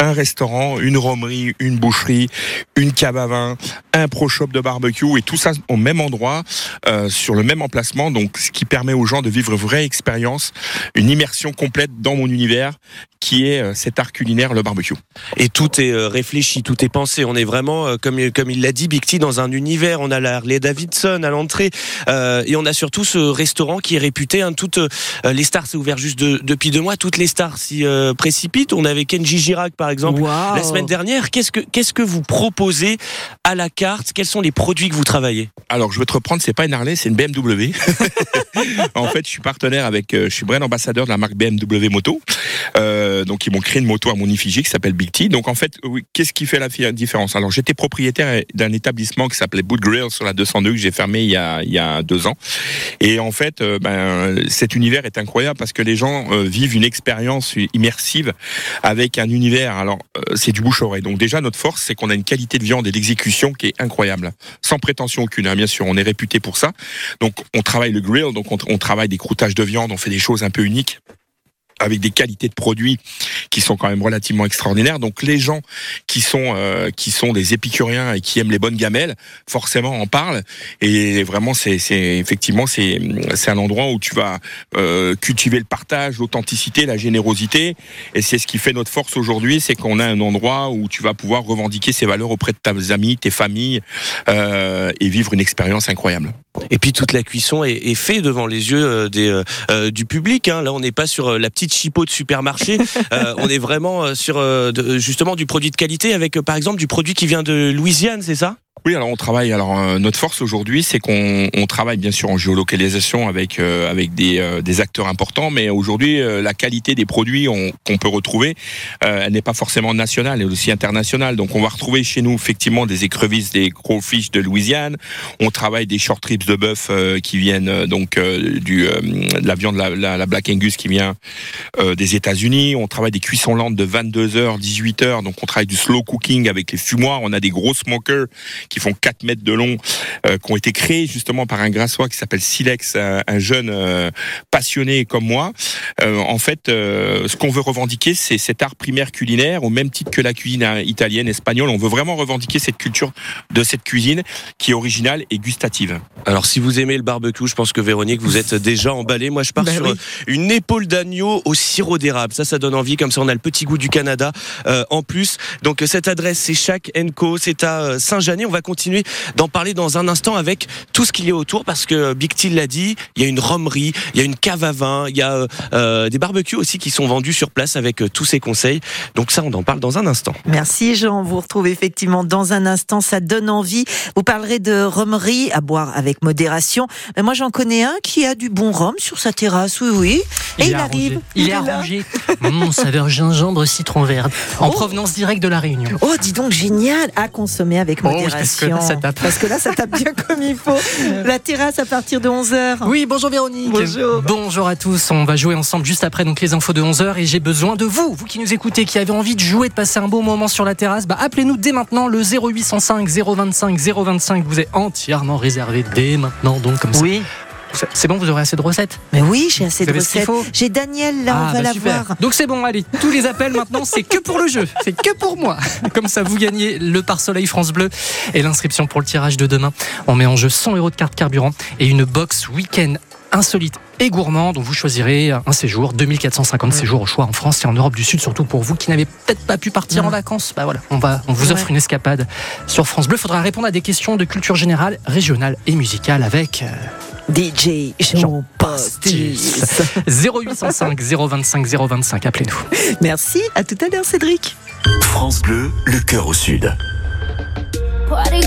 un restaurant, une romerie, une boucherie, une cave à vin, un pro shop de barbecue et tout ça au même endroit, euh, sur le même emplacement. Donc ce qui permet aux gens de vivre une vraie expérience, une immersion complète dans mon univers qui est euh, cet art culinaire, le barbecue. Et tout est euh, réfléchi, tout est pensé. On est vraiment, euh, comme, comme il l'a dit, Big T, dans un univers. On a la Harley Davidson à l'entrée. euh, et on a surtout ce restaurant qui est réputé. Hein, toutes euh, les stars, c'est ouvert juste de- depuis deux mois. Toutes les stars s'y euh, précipitent. On avait Kenji Girac, par exemple, la semaine dernière. Qu'est-ce que, qu'est-ce que vous proposez à la carte? Quels sont les produits que vous Alors je vais te reprendre, c'est pas une Harley, c'est une BMW. en fait, je suis partenaire avec, euh, je suis brand ambassadeur de la marque BMW Moto. Euh, donc ils m'ont créé une moto à mon effigie qui s'appelle Big T. Donc en fait, oui, qu'est-ce qui fait la différence? Alors j'étais propriétaire d'un établissement qui s'appelait Boot Grill sur la 202 que j'ai fermé il y a, deux ans. Et en fait, euh, ben, cet univers est incroyable parce que les gens euh, vivent une expérience immersive avec un univers. Alors euh, c'est du bouche-oreille. Donc déjà notre force, c'est qu'on a une qualité de viande et d'exécution qui est incroyable, sans prétention aucune. hein, bien sûr, on est réputé pour ça. Donc on travaille le grill, donc on, on travaille des croûtages de viande, on fait des choses un peu uniques avec des qualités de produits qui sont quand même relativement extraordinaires. Donc les gens qui sont euh, qui sont des épicuriens et qui aiment les bonnes gamelles, forcément en parlent. Et vraiment, c'est effectivement c'est c'est un endroit où tu vas euh, cultiver le partage, l'authenticité, la générosité. Et c'est ce qui fait notre force aujourd'hui, c'est qu'on a un endroit où tu vas pouvoir revendiquer ces valeurs auprès de tes amis, tes familles euh, et vivre une expérience incroyable. Et puis toute la cuisson est, est faite devant les yeux euh, des, euh, euh, du public. Hein. Là, on n'est pas sur la petite chipot de supermarché. Euh, on est vraiment sur euh, de- justement du produit de qualité avec, par exemple, du produit qui vient de Louisiane, c'est ça? Oui, alors on travaille. Alors euh, notre force aujourd'hui, c'est qu'on on travaille bien sûr en géolocalisation avec euh, avec des, euh, des acteurs importants, mais aujourd'hui euh, la qualité des produits on- qu'on peut retrouver, euh, elle n'est pas forcément nationale, elle est aussi internationale. Donc on va retrouver chez nous effectivement des écrevisses, des crawfish de Louisiane. On travaille des short ribs de bœuf euh, qui viennent donc du de la viande la, la, la Black Angus qui vient des États-Unis. On travaille des cuissons lentes de 22 heures, 18 heures. Donc on travaille du slow cooking avec les fumoirs. On a des gros smokers qui font 4 mètres de long, euh, qui ont été créés justement par un grassois qui s'appelle Silex, un, un jeune euh, passionné comme moi. Euh, en fait, euh, ce qu'on veut revendiquer, c'est cet art primaire culinaire, au même titre que la cuisine italienne, espagnole. On veut vraiment revendiquer cette culture de cette cuisine qui est originale et gustative. Alors, si vous aimez le barbecue, je pense que Véronique, vous êtes déjà emballé. Moi, je pars Ben sur oui. une épaule d'agneau au sirop d'érable. Ça, ça donne envie. Comme ça, on a le petit goût du Canada euh, en plus. Donc, cette adresse, c'est Chac Co. C'est à euh, Saint-Janet. On va continuer d'en parler dans un instant avec tout ce qu'il y a autour parce que Big T l'a dit. Il y a une romerie, il y a une cave à vin, il y a euh, des barbecues aussi qui sont vendus sur place avec euh, tous ces conseils. Donc, ça, on en parle dans un instant. Merci Jean, on vous retrouve effectivement dans un instant, ça donne envie. Vous parlerez de romerie à boire avec modération. Mais moi j'en connais un qui a du bon rhum sur sa terrasse, oui oui. Et il, arrive. arrangé. Il, est, arrangé. Mmh, saveur gingembre citron vert. En Oh. provenance directe de la Réunion. Oh dis donc génial, à consommer avec Oh, modération. Attention, Parce que là, ça tape. Parce que là, ça tape bien comme il faut. La terrasse à partir de 11h. Oui, bonjour Véronique. Bonjour. Bonjour à tous. On va jouer ensemble juste après donc les infos de 11h et j'ai besoin de vous, vous qui nous écoutez, qui avez envie de jouer, de passer un beau moment sur la terrasse. Bah, appelez-nous dès maintenant le 0805 025 025. Vous êtes entièrement réservé dès maintenant, donc comme ça. Oui. C'est bon, vous aurez assez de recettes Mais oui, j'ai assez Vous de recettes. J'ai Daniel, là, Ah, on va bah, la super. voir. Donc c'est bon, allez, tous les appels maintenant, c'est que pour le jeu, c'est que pour moi. Comme ça, vous gagnez le pare-soleil France Bleu et l'inscription pour le tirage de demain. On met en jeu 100 euros de carte carburant et une box week-end insolite et gourmand dont vous choisirez un séjour, 2450 séjours au choix en France et en Europe du Sud, surtout pour vous qui n'avez peut-être pas pu partir en vacances. Bah voilà, on, va, on vous offre Ouais. une escapade sur France Bleu. Il faudra répondre à des questions de culture générale, régionale et musicale avec... euh, DJ Jean Pastis. 0805 025 025, appelez-nous. Merci, à tout à l'heure Cédric. France Bleu, le cœur au sud. Party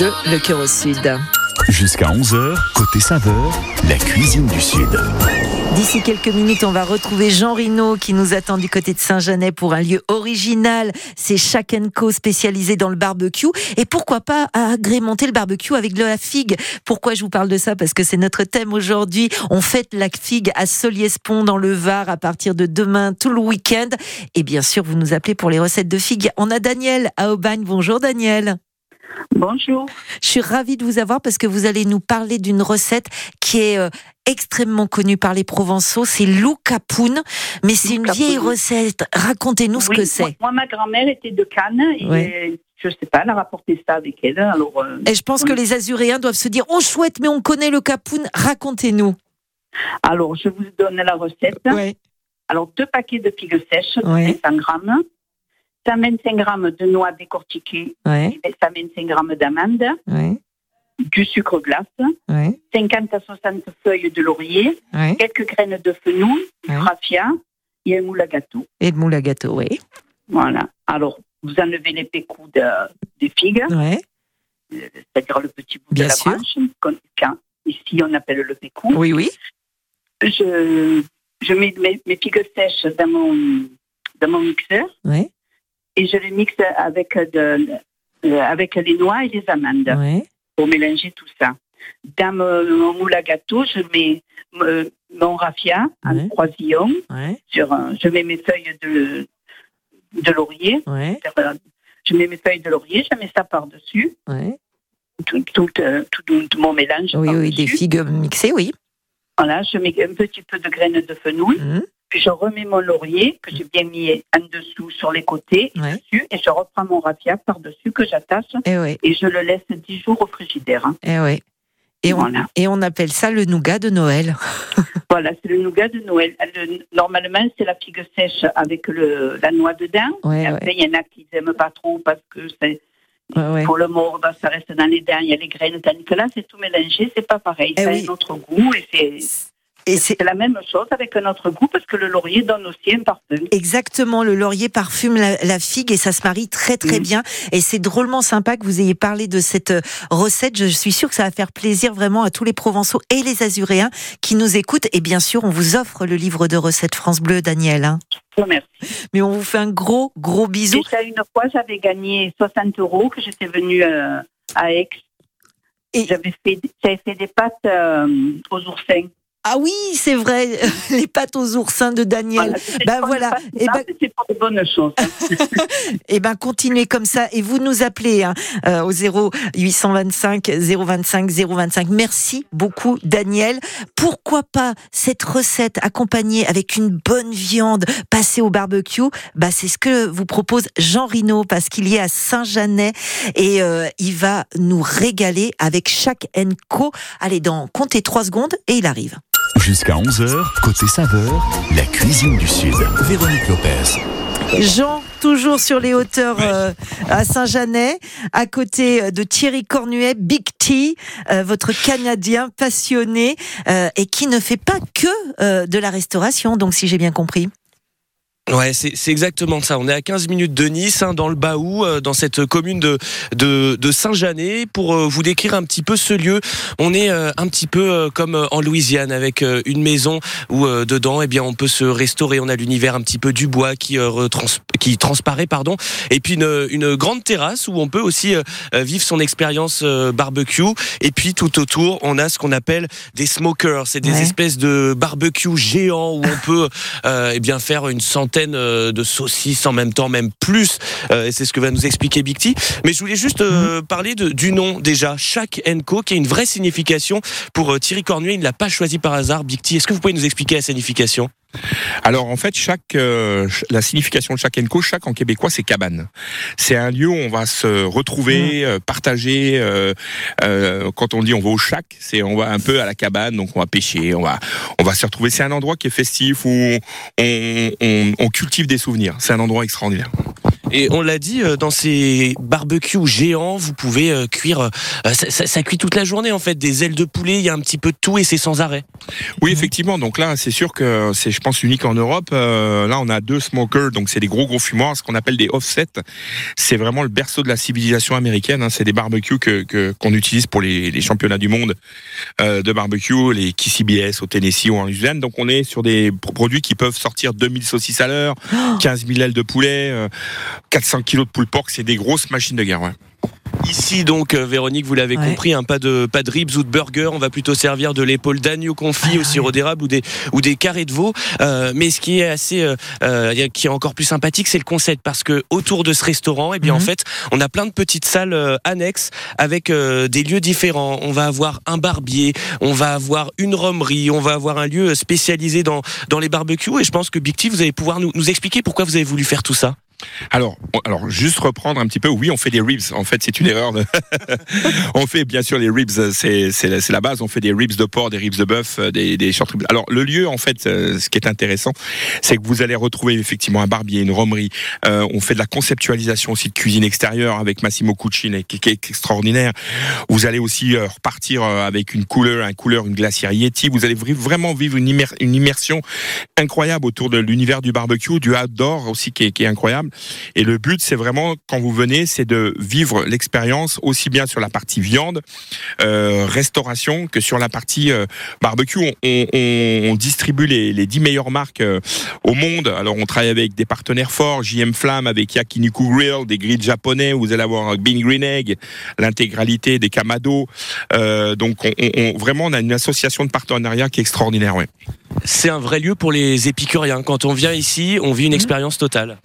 Le cœur au sud. Jusqu'à 11h, côté saveur, la cuisine du Sud. D'ici quelques minutes, on va retrouver Jean Rino qui nous attend du côté de Saint-Janet pour un lieu original. C'est Shack Co spécialisé dans le barbecue. Et pourquoi pas agrémenter le barbecue avec de la figue? Pourquoi je vous parle de ça? Parce que c'est notre thème aujourd'hui. On fête la figue à Soliespont dans le Var à partir de demain tout le week-end. Et bien sûr, vous nous appelez pour les recettes de figues. On a Daniel à Aubagne. Bonjour Daniel. Bonjour. Je suis ravie de vous avoir parce que vous allez nous parler d'une recette qui est euh, extrêmement connue par les Provençaux. C'est loucapoun, mais c'est une vieille recette. Racontez-nous ce que c'est. Moi, ma grand-mère était de Cannes et je sais pas, elle a rapporté ça avec elle. Alors, euh, Et je pense on- que les Azuréens doivent se dire Oh chouette, mais on connaît le capoun. Racontez-nous. Alors, je vous donne la recette. Alors, deux paquets de figues sèches, de Ouais. 500 grammes, 125 grammes de noix décortiquées, Ouais. et 125 grammes d'amandes, Ouais. du sucre glace, Ouais. 50 à 60 feuilles de laurier, quelques graines de fenouil, du raffia et un moule à gâteau. Et de moule à gâteau, oui. Voilà. Alors, vous enlevez les pécous de- des figues, euh, c'est-à-dire le petit bout Bien de la sûr. branche, ici on appelle le pécou. Oui, oui. Je, je mets mes, mes figues sèches dans mon, dans mon mixeur Ouais. Et je les mixe avec, de, euh, avec les noix et les amandes Ouais. pour mélanger tout ça. Dans mon, moule à gâteau, je mets euh, mon raffia en croisillon. Ouais. Sur, un- je mets mes feuilles de, de laurier. Je mets mes feuilles de laurier, je mets ça par-dessus. Ouais. Tout, tout, euh, tout, tout mon mélange. Oui, oui, des figues mixées, oui. Voilà, je mets un petit peu de graines de fenouil. Mmh. Puis je remets mon laurier que j'ai bien mis en dessous, sur les côtés, et Ouais. dessus, et je reprends mon raffia par-dessus que j'attache Eh ouais. et je le laisse 10 jours au frigidaire. hein. Eh ouais. Et on, et on appelle ça le nougat de Noël. Voilà, c'est le nougat de Noël. Le- normalement, c'est la figue sèche avec le, la noix dedans. Ouais, Et après, il y en a qui n'aiment pas trop parce que c'est Ouais, ouais. pour le mordre, ça reste dans les dents, il y a les graines, tandis que là, c'est tout mélangé, c'est pas pareil. Eh ça oui. a un autre goût et c'est. Et c'est la même chose avec un autre goût parce que le laurier donne aussi un parfum. Exactement, le laurier parfume la, la figue et ça se marie très très Mm. bien. Et c'est drôlement sympa que vous ayez parlé de cette euh, recette. Je suis sûre que ça va faire plaisir vraiment à tous les Provençaux et les Azuréens qui nous écoutent. Et bien sûr, on vous offre le livre de recettes France Bleu, Daniel. hein. Merci. Mais on vous fait un gros gros bisou. Déjà une fois, j'avais gagné 60 euros que j'étais venue euh, à Aix. Et j'avais fait, fait des pâtes euh, aux oursins. Ah oui, c'est vrai, les pâtes aux oursins de Daniel. ben voilà. Et ben, c'est pour de bonnes choses. et ben continuez comme ça et vous nous appelez hein, euh, au 0 825 025 025. Merci beaucoup Daniel. Pourquoi pas cette recette accompagnée avec une bonne viande passée au barbecue? Bah c'est ce que vous propose Jean Rino parce qu'il y est à Saint-Janet et euh, il va nous régaler avec chaque Enco. Allez dans comptez 3 secondes et il arrive. Jusqu'à 11h, côté saveur, la cuisine du Sud. Véronique Lopez. Jean, toujours sur les hauteurs euh, à Saint-Janet, à côté euh, de Thierry Cornuet, Big T, euh, votre Canadien passionné euh, et qui ne fait pas que euh, de la restauration, donc si j'ai bien compris. Ouais, c'est c'est exactement ça. On est à 15 minutes de Nice, hein, dans le Baou, euh, dans cette commune de, de, de Saint-Janet. Pour euh, vous décrire un petit peu ce lieu, on est euh, un petit peu euh, comme euh, en Louisiane, avec euh, une maison où euh, dedans, eh bien, on peut se restaurer. On a l'univers un petit peu du bois qui, euh, qui transparaît, pardon. Et puis une, une grande terrasse où on peut aussi vivre son expérience euh, barbecue. Et puis tout autour, on a ce qu'on appelle des smokers. C'est des Ouais. espèces de barbecue géants où on peut euh, eh bien faire une centaine euh, de saucisses en même temps, même plus. Euh, et c'est ce que va nous expliquer Big T. Mais je voulais juste euh, parler de, du nom déjà, Chaque Co, qui a une vraie signification pour Thierry Cornuet. Il ne l'a pas choisi par hasard. Big T, est-ce que vous pouvez nous expliquer la signification? Alors en fait, chaque euh, la signification de chaque enco, chaque en québécois, c'est cabane. C'est un lieu où on va se retrouver, euh, partager. euh, quand on dit on va au chac, c'est on va un peu à la cabane, donc on va pêcher, on va on va se retrouver. C'est un endroit qui est festif où on, on, on cultive des souvenirs. C'est un endroit extraordinaire. Et on l'a dit, euh, dans ces barbecues géants, vous pouvez euh, cuire. euh, ça, ça- ça cuit toute la journée en fait. Des ailes de poulet, il y a un petit peu de tout et c'est sans arrêt. Oui, effectivement. Donc là, c'est sûr que c'est, je pense, unique en Europe. Euh, là, on a deux smokers, donc c'est des gros gros fumoirs, ce qu'on appelle des offsets. C'est vraiment le berceau de la civilisation américaine. hein. C'est des barbecues que, que- qu'on utilise pour les, les championnats du monde euh, de barbecue, les KCBS au Tennessee ou en Louisiane. Donc on est sur des pro- produits qui peuvent sortir 2000 saucisses à l'heure, 15 000 ailes de poulet, euh, 400 kilos de poule porc. C'est des grosses machines de guerre. Ouais. Ici donc euh, Véronique, vous l'avez Ouais. compris, hein, pas de pas de ribs ou de burgers, on va plutôt servir de l'épaule d'agneau confit au sirop d'érable ou des ou des carrés de veau. Euh, mais ce qui est assez euh, qui est encore plus sympathique, c'est le concept parce que autour de ce restaurant, eh bien en fait, on a plein de petites salles euh, annexes avec euh, des lieux différents. On va avoir un barbier, on va avoir une romerie, on va avoir un lieu spécialisé dans dans les barbecues et je pense que Big T, vous allez pouvoir nous, nous expliquer pourquoi vous avez voulu faire tout ça. Alors, alors juste reprendre un petit peu. Oui, on fait des ribs. En fait, c'est une erreur. de- on fait bien sûr les ribs. C'est la, la base. On fait des ribs de porc, des ribs de bœuf, euh, des, des short ribs. Alors le lieu, en fait, euh, ce qui est intéressant, c'est que vous allez retrouver effectivement un barbier, une romerie. Euh, on fait de la conceptualisation aussi de cuisine extérieure avec Massimo Cucine, qui, est extraordinaire. Vous allez aussi euh, repartir avec une couleur, un couleur, une glacière Yeti. Vous allez vraiment vivre une, une immersion incroyable autour de l'univers du barbecue, du outdoor aussi qui est, qui est incroyable. Et le but, c'est vraiment quand vous venez, c'est de vivre l'expérience aussi bien sur la partie viande, euh, restauration que sur la partie euh, barbecue. On, distribue les, les 10 meilleures marques euh, au monde. Alors on travaille avec des partenaires forts, JM Flamme avec Yakiniku Grill, des grilles japonais. Vous allez avoir Bean Green Egg, l'intégralité des Kamado. Donc on, on- on- vraiment, on a une association de partenariat qui est extraordinaire. Ouais. C'est un vrai lieu pour les épicuriens. Quand on vient ici, on vit une expérience totale.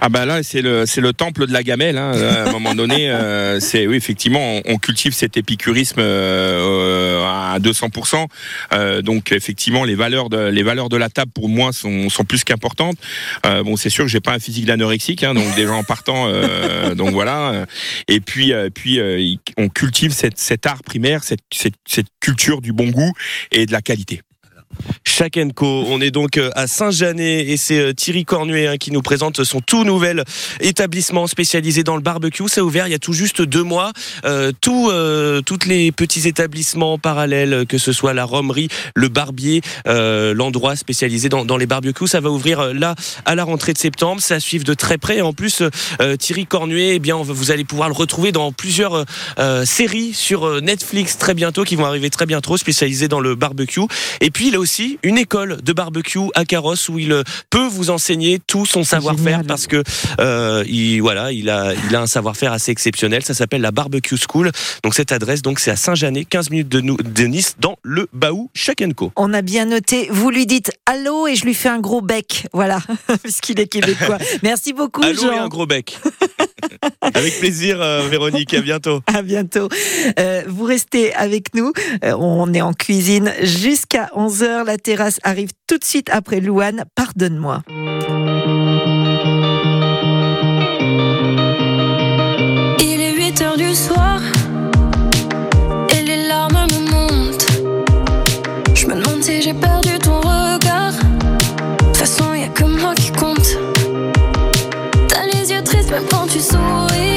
Ah bah là c'est le c'est le temple de la gamelle. Hein. À un moment donné, euh, c'est oui effectivement on, on cultive cet épicurisme euh, euh, à 200%. Euh, donc effectivement les valeurs de les valeurs de la table pour moi sont, sont plus qu'importantes. Euh, bon c'est sûr que j'ai pas un physique d'anorexique, hein, donc déjà en partant euh, donc voilà. Et puis euh, puis euh, on cultive cette, cet art primaire, cette, cette cette culture du bon goût et de la qualité. Chaque Co. On est donc euh, à Saint-Janet et c'est euh, Thierry Cornuet hein, qui nous présente son tout nouvel établissement spécialisé dans le barbecue. Ça a ouvert il y a tout juste deux mois. Euh, tout, euh, toutes les petits établissements parallèles, que ce soit la romerie, le barbier, euh, l'endroit spécialisé dans, les barbecues, ça va ouvrir là à la rentrée de septembre. Ça suivre de très près. En plus, Thierry Cornuet, eh bien, vous allez pouvoir le retrouver dans plusieurs séries sur Netflix très bientôt, qui vont arriver très bientôt, spécialisées dans le barbecue. Et puis a aussi une école de barbecue à Carrosse où il euh, peut vous enseigner tout son savoir-faire parce que euh, il voilà, il a il a un savoir-faire assez exceptionnel. Ça s'appelle la Barbecue School. Donc cette adresse donc c'est à Saint-Janet, 15 minutes de, nous, de Nice, dans le Baou Chakenco. On a bien noté. Vous lui dites allô et je lui fais un gros bec. Voilà, puisqu'il est québécois. Merci beaucoup, Allô Jean. et un gros bec. Avec plaisir, euh, Véronique. À bientôt. À bientôt. Euh, vous restez avec nous. Euh, on est en cuisine jusqu'à 11h. La arrive tout de suite après Louane. Pardonne-moi. Il est 8 heures du soir et les larmes me montent. Je me demande si j'ai perdu ton regard. De toute façon, y a que moi qui compte. T'as les yeux tristes même quand tu souris.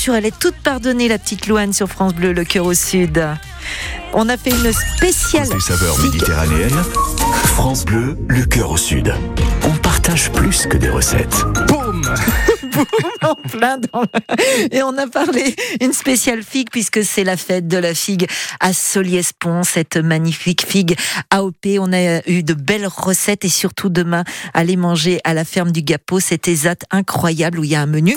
Sûr, elle est toute pardonnée, la petite Louane sur France Bleu, le cœur au sud. On a fait une spéciale. Des saveurs méditerranéennes. France Bleu, le cœur au sud. On partage plus que des recettes. Boum en plein dans le- Et on a parlé une spéciale figue puisque c'est la fête de la figue à Soliès-Pont, cette magnifique figue AOP. On a eu de belles recettes et surtout demain, aller manger à la ferme du Gapot, cet ESAT incroyable où il y a un menu